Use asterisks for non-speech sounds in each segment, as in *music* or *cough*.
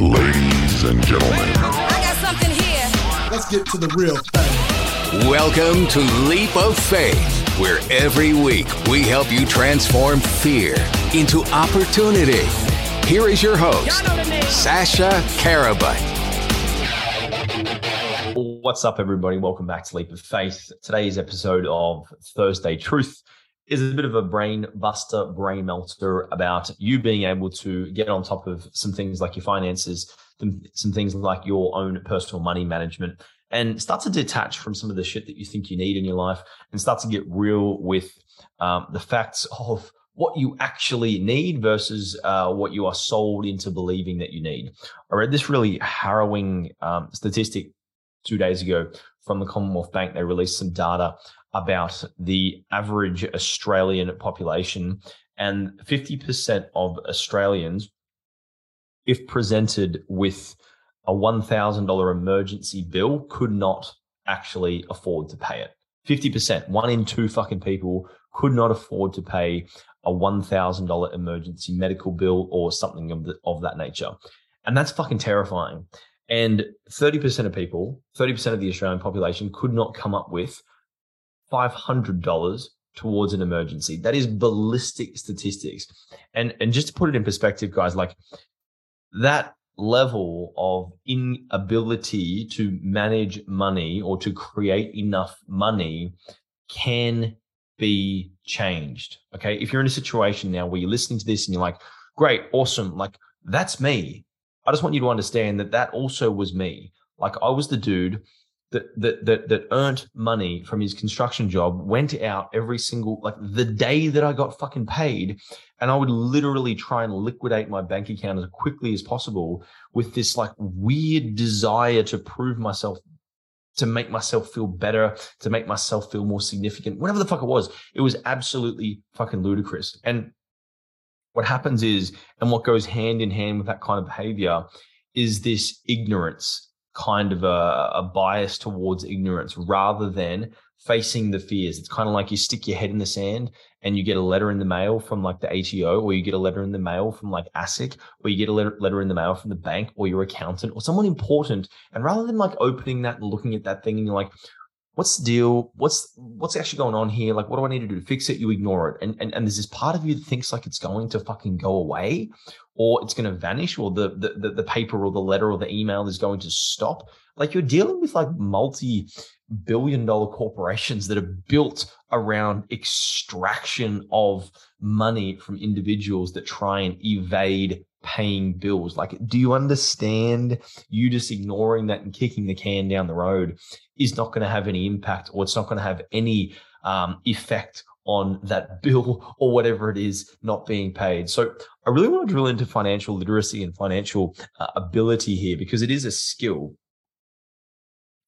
Ladies and gentlemen, I got something here. Let's get to the real thing. Welcome to Leap of Faith, where every week we help you transform fear into opportunity. Here is your host, Sasha Karabut. What's up, everybody? Welcome back to Leap of Faith. Today's episode of Thursday Truth is a bit of a brain buster, brain melter about you being able to get on top of some things like your finances, some things like your own personal money management, and start to detach from some of the shit that you think you need in your life and start to get real with um, the facts of what you actually need versus uh, what you are sold into believing that you need. I read this really harrowing um, statistic two days ago from the Commonwealth Bank. They released some data about the average Australian population, and 50% of Australians, if presented with a $1,000 emergency bill, could not actually afford to pay it. 50%, one in two fucking people could not afford to pay a $1,000 emergency medical bill or something of, the, of that nature. And that's fucking terrifying. And 30% of people, 30% of the Australian population could not come up with $500 towards an emergency. That is ballistic statistics. And and just to put it in perspective guys, like that level of inability to manage money or to create enough money can be changed. Okay? If you're in a situation now where you're listening to this and you're like, "Great, awesome, like that's me." I just want you to understand that that also was me. Like I was the dude that that that that earned money from his construction job went out every single like the day that I got fucking paid. And I would literally try and liquidate my bank account as quickly as possible with this like weird desire to prove myself to make myself feel better to make myself feel more significant whatever the fuck it was. It was absolutely fucking ludicrous. And what happens is and what goes hand in hand with that kind of behavior is this ignorance kind of a, a bias towards ignorance rather than facing the fears. It's kind of like you stick your head in the sand and you get a letter in the mail from like the ATO or you get a letter in the mail from like ASIC or you get a letter, letter in the mail from the bank or your accountant or someone important. And rather than like opening that and looking at that thing and you're like, what's the deal? What's what's actually going on here? Like, what do I need to do to fix it? You ignore it. And and, and there's this part of you that thinks like it's going to fucking go away or it's going to vanish or the, the the paper or the letter or the email is going to stop. Like you're dealing with like multi billion dollar corporations that are built around extraction of money from individuals that try and evade paying bills. Like, do you understand you just ignoring that and kicking the can down the road is not going to have any impact or it's not going to have any um, effect on that *laughs* bill or whatever it is not being paid. So I really want to drill into financial literacy and financial uh, ability here because it is a skill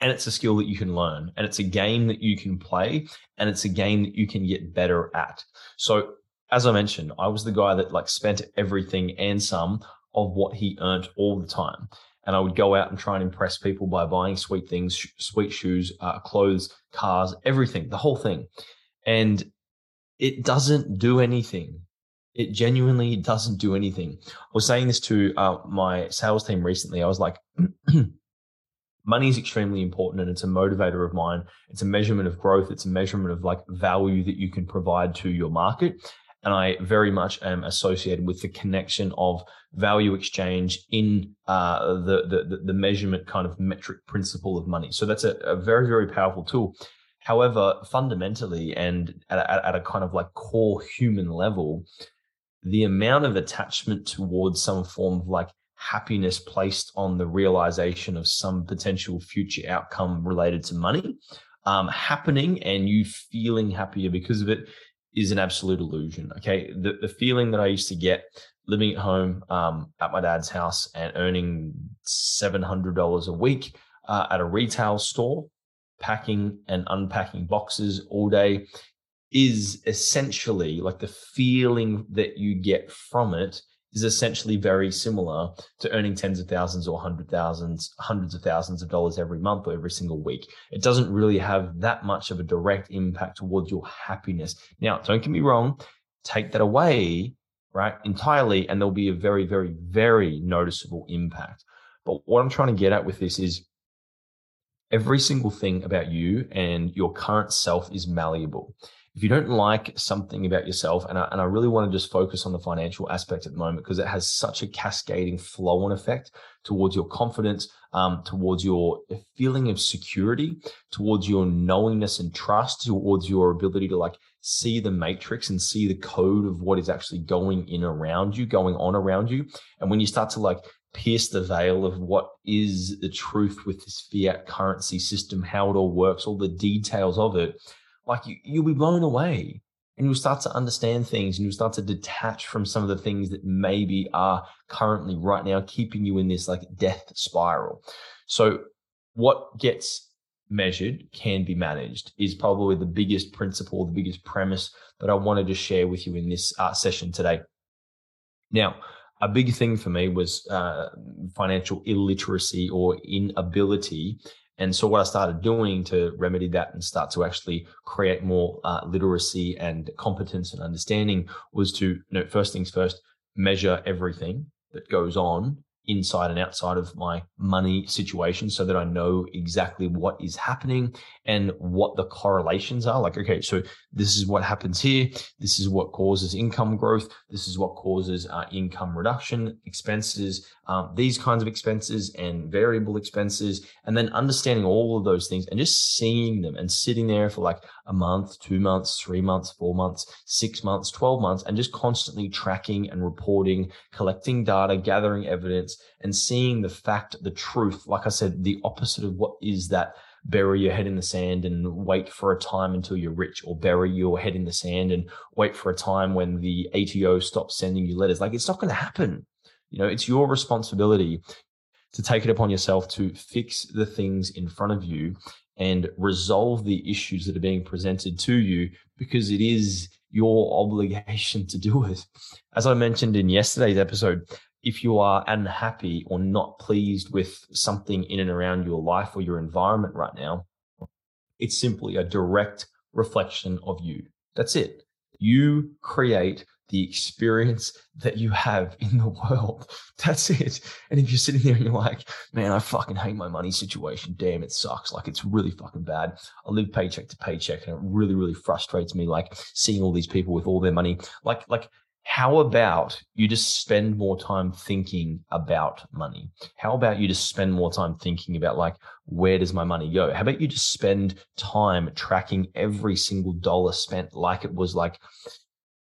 and it's a skill that you can learn and it's a game that you can play and it's a game that you can get better at. So as I mentioned, I was the guy that like spent everything and some of what he earned all the time. And I would go out and try and impress people by buying sweet things, sh- sweet shoes, uh, clothes, cars, everything, the whole thing. And it doesn't do anything. It genuinely doesn't do anything. I was saying this to uh, my sales team recently. I was like, *clears throat* money is extremely important and it's a motivator of mine. It's a measurement of growth. It's a measurement of like value that you can provide to your market. And I very much am associated with the connection of value exchange in uh, the, the, the measurement kind of metric principle of money. So that's a, a very, very powerful tool. However, fundamentally and at, at, at a kind of like core human level, the amount of attachment towards some form of like happiness placed on the realization of some potential future outcome related to money um, happening and you feeling happier because of it is an absolute illusion. Okay. The, the feeling that I used to get living at home um, at my dad's house and earning $700 a week uh, at a retail store, packing and unpacking boxes all day is essentially like the feeling that you get from it is essentially very similar to earning tens of thousands or hundred thousands, hundreds of thousands of dollars every month or every single week. It doesn't really have that much of a direct impact towards your happiness. Now, don't get me wrong, take that away, right? Entirely. And there'll be a very, very, very noticeable impact. But what I'm trying to get at with this is every single thing about you and your current self is malleable. If you don't like something about yourself, and I, and I really want to just focus on the financial aspect at the moment because it has such a cascading flow on effect towards your confidence, um, towards your feeling of security, towards your knowingness and trust, towards your ability to like see the matrix and see the code of what is actually going in around you, going on around you. And when you start to like pierce the veil of what is the truth with this fiat currency system, how it all works, all the details of it, like you, you'll be blown away and you'll start to understand things and you'll start to detach from some of the things that maybe are currently right now keeping you in this like death spiral. So, what gets measured can be managed is probably the biggest principle, the biggest premise that I wanted to share with you in this uh, session today. Now, a big thing for me was uh, financial illiteracy or inability. And so, what I started doing to remedy that and start to actually create more uh, literacy and competence and understanding was to, you know, first things first, measure everything that goes on inside and outside of my money situation so that I know exactly what is happening and what the correlations are. Like, okay, so this is what happens here. This is what causes income growth. This is what causes uh, income reduction, expenses, um, these kinds of expenses and variable expenses. And then understanding all of those things and just seeing them and sitting there for like a month, two months, three months, four months, six months, 12 months, and just constantly tracking and reporting, collecting data, gathering evidence, and seeing the fact, the truth. Like I said, the opposite of what is that bury your head in the sand and wait for a time until you're rich, or bury your head in the sand and wait for a time when the ATO stops sending you letters. Like it's not going to happen. You know, it's your responsibility to take it upon yourself to fix the things in front of you and resolve the issues that are being presented to you because it is your obligation to do it. As I mentioned in yesterday's episode, if you are unhappy or not pleased with something in and around your life or your environment right now, it's simply a direct reflection of you. That's it. You create the experience that you have in the world. *laughs* That's it. And if you're sitting there and you're like, man, I fucking hate my money situation. Damn, it sucks. Like it's really fucking bad. I live paycheck to paycheck and it really, really frustrates me. Like seeing all these people with all their money. Like, like, how about you just spend more time thinking about money? How about you just spend more time thinking about like, where does my money go? How about you just spend time tracking every single dollar spent like it was like,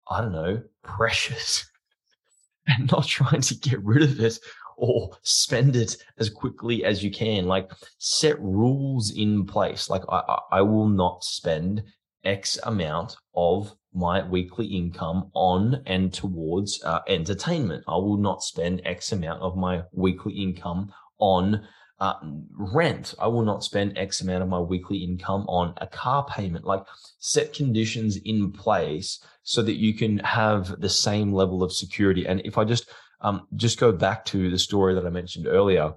I don't know, precious *laughs* and not trying to get rid of it or spend it as quickly as you can. Like set rules in place. Like I, I will not spend X amount of my weekly income on and towards uh, entertainment. I will not spend X amount of my weekly income on uh, rent. I will not spend X amount of my weekly income on a car payment. Like set conditions in place so that you can have the same level of security. And if I just um, just go back to the story that I mentioned earlier,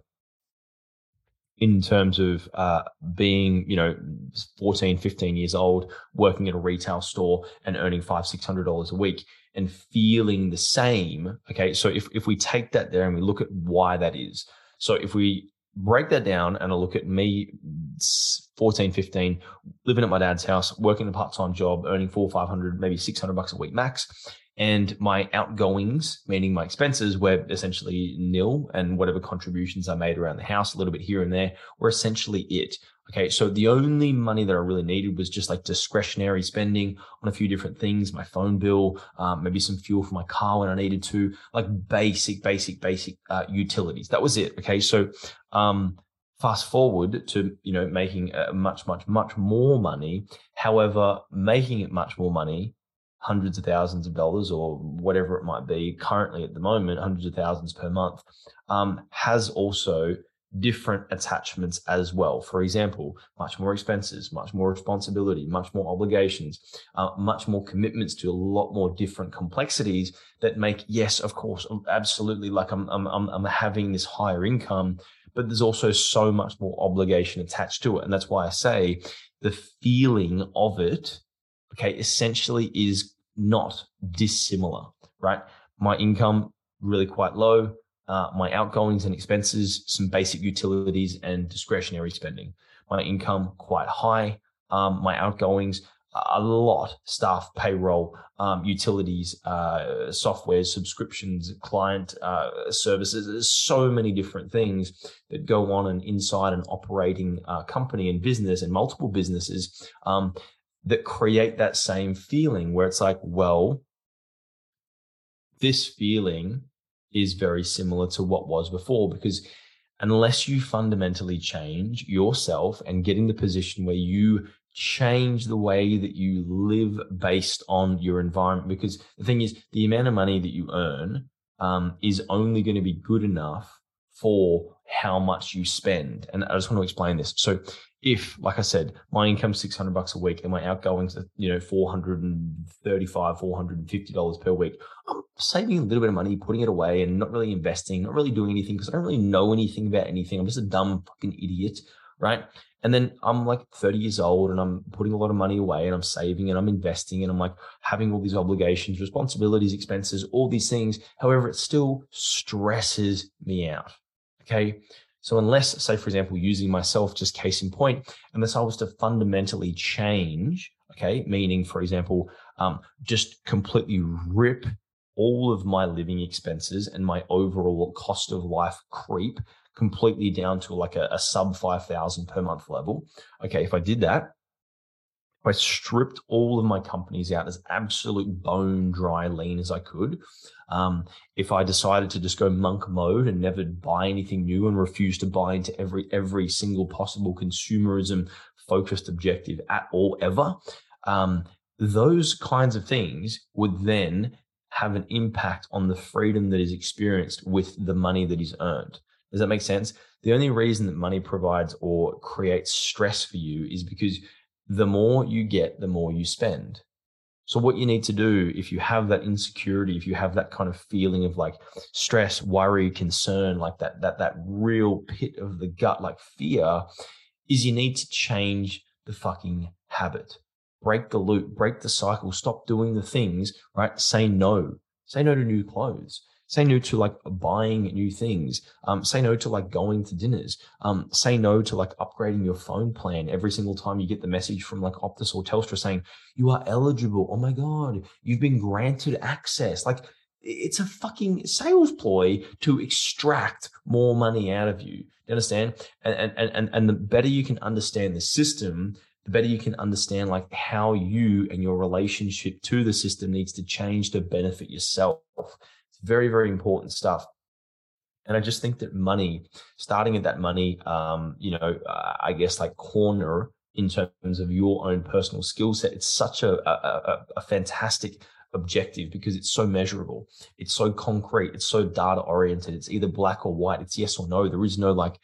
in terms of uh, being, you know, 14, 15 years old, working at a retail store and earning five, six hundred dollars a week and feeling the same. Okay. So if, if we take that there and we look at why that is. So if we break that down and I look at me 14, 15, living at my dad's house, working a part-time job, earning four, 500, maybe 600 bucks a week max. And my outgoings, meaning my expenses, were essentially nil. And whatever contributions I made around the house, a little bit here and there, were essentially it. Okay, so the only money that I really needed was just like discretionary spending on a few different things, my phone bill, um, maybe some fuel for my car when I needed to, like basic, basic, basic uh, utilities. That was it. Okay, so um, fast forward to you know making much, much, much more money. However, making it much more money, hundreds of thousands of dollars or whatever it might be currently at the moment, hundreds of thousands per month, um, has also different attachments as well. For example, much more expenses, much more responsibility, much more obligations, uh, much more commitments to a lot more different complexities that make, yes, of course, absolutely like I'm, I'm, I'm having this higher income, but there's also so much more obligation attached to it. And that's why I say the feeling of it, okay, essentially is not dissimilar, right? my income really quite low. Uh, my outgoings and expenses, some basic utilities and discretionary spending. My income quite high. Um, my outgoings a lot staff payroll um, utilities uh, software subscriptions client uh, services there's so many different things that go on and inside an operating uh, company and business and multiple businesses um, that create that same feeling where it's like well this feeling is very similar to what was before because unless you fundamentally change yourself and get in the position where you change the way that you live based on your environment because the thing is the amount of money that you earn um, is only going to be good enough for how much you spend. And i just want to explain this. So if like i said my income's 600 bucks a week and my outgoings are you know 435 450 dollars per week i'm saving a little bit of money putting it away and not really investing not really doing anything because i don't really know anything about anything i'm just a dumb fucking idiot right and then I'm like 30 years old and I'm putting a lot of money away and I'm saving and I'm investing and I'm like having all these obligations, responsibilities, expenses, all these things. However, it still stresses me out. Okay. So unless, say, for example, using myself, just case in point, unless I was to fundamentally change, okay, meaning, for example, um, just completely rip all of my living expenses and my overall cost of life creep completely down to like a, a sub 5,000 per month level. Okay, if I did that, I stripped all of my companies out as absolute bone dry lean as I could, um, if I decided to just go monk mode and never buy anything new and refuse to buy into every every single possible consumerism focused objective at all ever, um, those kinds of things would then have an impact on the freedom that is experienced with the money that is earned. Does that make sense? The only reason that money provides or creates stress for you is because the more you get, the more you spend. So, what you need to do if you have that insecurity, if you have that kind of feeling of like stress, worry, concern, like that, that, that real pit of the gut, like fear, is you need to change the fucking habit. Break the loop, break the cycle, stop doing the things, right? Say no. Say no to new clothes say no to like buying new things. Um, say no to like going to dinners. Um, say no to like upgrading your phone plan every single time you get the message from like optus or telstra saying you are eligible. Oh my god you've been granted access. Like it's a fucking sales ploy to extract more money out of you. you understand? And, and, and, and the better you can understand the system, the better you can understand like how you and your relationship to the system needs to change to benefit yourself very, very important stuff. And I just think that money, starting at that money, um, you know, uh, I guess like corner in terms of your own personal skill set, it's such a, a, a fantastic objective because it's so measurable. It's so concrete. It's so data oriented. It's either black or white. It's yes or no. There is no like,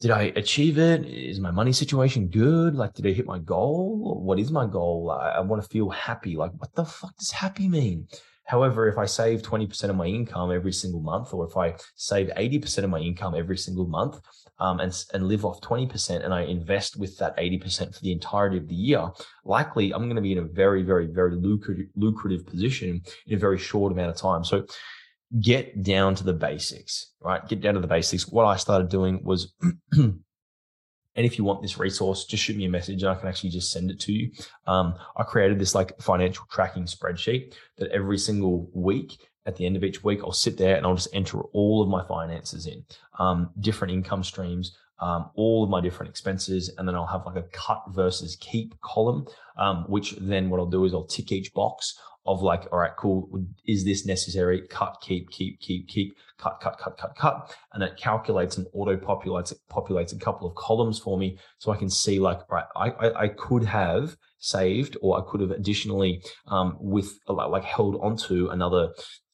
did I achieve it? Is my money situation good? Like, did I hit my goal? What is my goal? I, I want to feel happy. Like, what the fuck does happy mean? However, if I save 20% of my income every single month, or if I save 80% of my income every single month um, and, and live off 20% and I invest with that 80% for the entirety of the year, likely I'm going to be in a very, very, very lucrative, lucrative position in a very short amount of time. So get down to the basics, right? Get down to the basics. What I started doing was *clears throat* And if you want this resource, just shoot me a message and I can actually just send it to you. Um, I created this like financial tracking spreadsheet that every single week at the end of each week, I'll sit there and I'll just enter all of my finances in, um, different income streams, um, all of my different expenses, and then I'll have like a cut versus keep column, um, which then what I'll do is I'll tick each box of like, all right, cool. Is this necessary? Cut, keep, keep, keep, keep, cut, cut, cut, cut, cut. And it calculates and auto populates, populates a couple of columns for me. So I can see like, right, I, I, I could have saved or I could have additionally, um, with like held onto another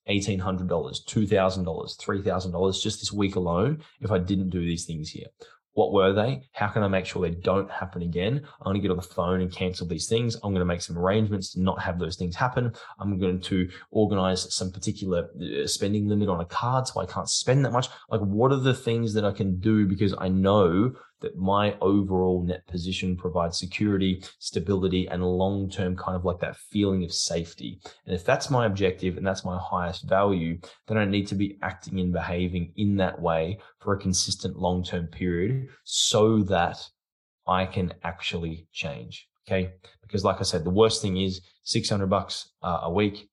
$1,800, $2,000, $3,000 just this week alone if I didn't do these things here. What were they? How can I make sure they don't happen again? I'm going to get on the phone and cancel these things. I'm going to make some arrangements to not have those things happen. I'm going to organize some particular uh, spending limit on a card so I can't spend that much. Like, what are the things that I can do because I know that my overall net position provides security, stability, and long term kind of like that feeling of safety. And if that's my objective and that's my highest value, then I need to be acting and behaving in that way for a consistent long term period so that I can actually change. Okay. Because like I said, the worst thing is 600 bucks uh, a week,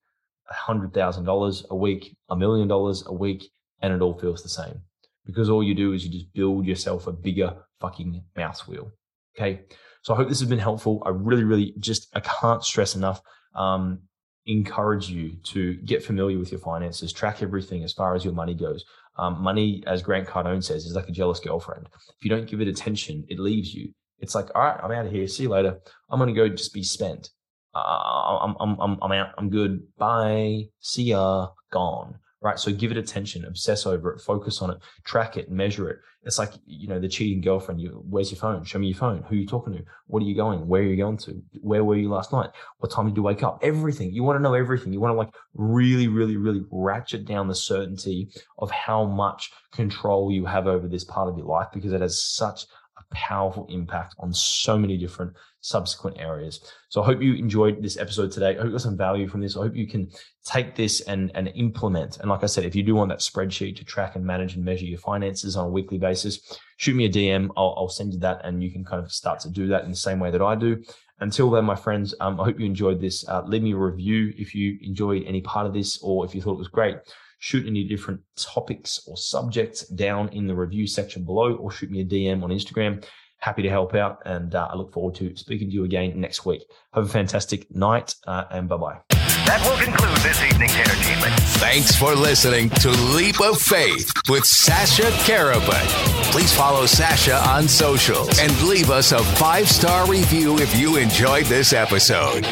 $100,000 a week, a million dollars a week, and it all feels the same. Because all you do is you just build yourself a bigger fucking mouse wheel. Okay. So I hope this has been helpful. I really, really just, I can't stress enough. Um, encourage you to get familiar with your finances, track everything as far as your money goes. Um, money, as Grant Cardone says, is like a jealous girlfriend. If you don't give it attention, it leaves you. It's like, all right, I'm out of here. See you later. I'm going to go just be spent. Uh, I'm, I'm, I'm, I'm out. I'm good. Bye. See ya. Gone. Right. So give it attention, obsess over it, focus on it, track it, measure it. It's like, you know, the cheating girlfriend. You, where's your phone? Show me your phone. Who are you talking to? What are you going? Where are you going to? Where were you last night? What time did you wake up? Everything. You want to know everything. You want to like really, really, really ratchet down the certainty of how much control you have over this part of your life because it has such powerful impact on so many different subsequent areas. So I hope you enjoyed this episode today. I hope you got some value from this. I hope you can take this and, and implement. And like I said, if you do want that spreadsheet to track and manage and measure your finances on a weekly basis, shoot me a DM. I'll, I'll send you that and you can kind of start to do that in the same way that I do. Until then, my friends, um, I hope you enjoyed this. Uh, leave me a review if you enjoyed any part of this or if you thought it was great shoot any different topics or subjects down in the review section below or shoot me a DM on Instagram. Happy to help out. And uh, I look forward to speaking to you again next week. Have a fantastic night uh, and bye bye. That will conclude this evening's entertainment. Thanks for listening to Leap of Faith with Sasha Karabut. Please follow Sasha on socials and leave us a five star review if you enjoyed this episode.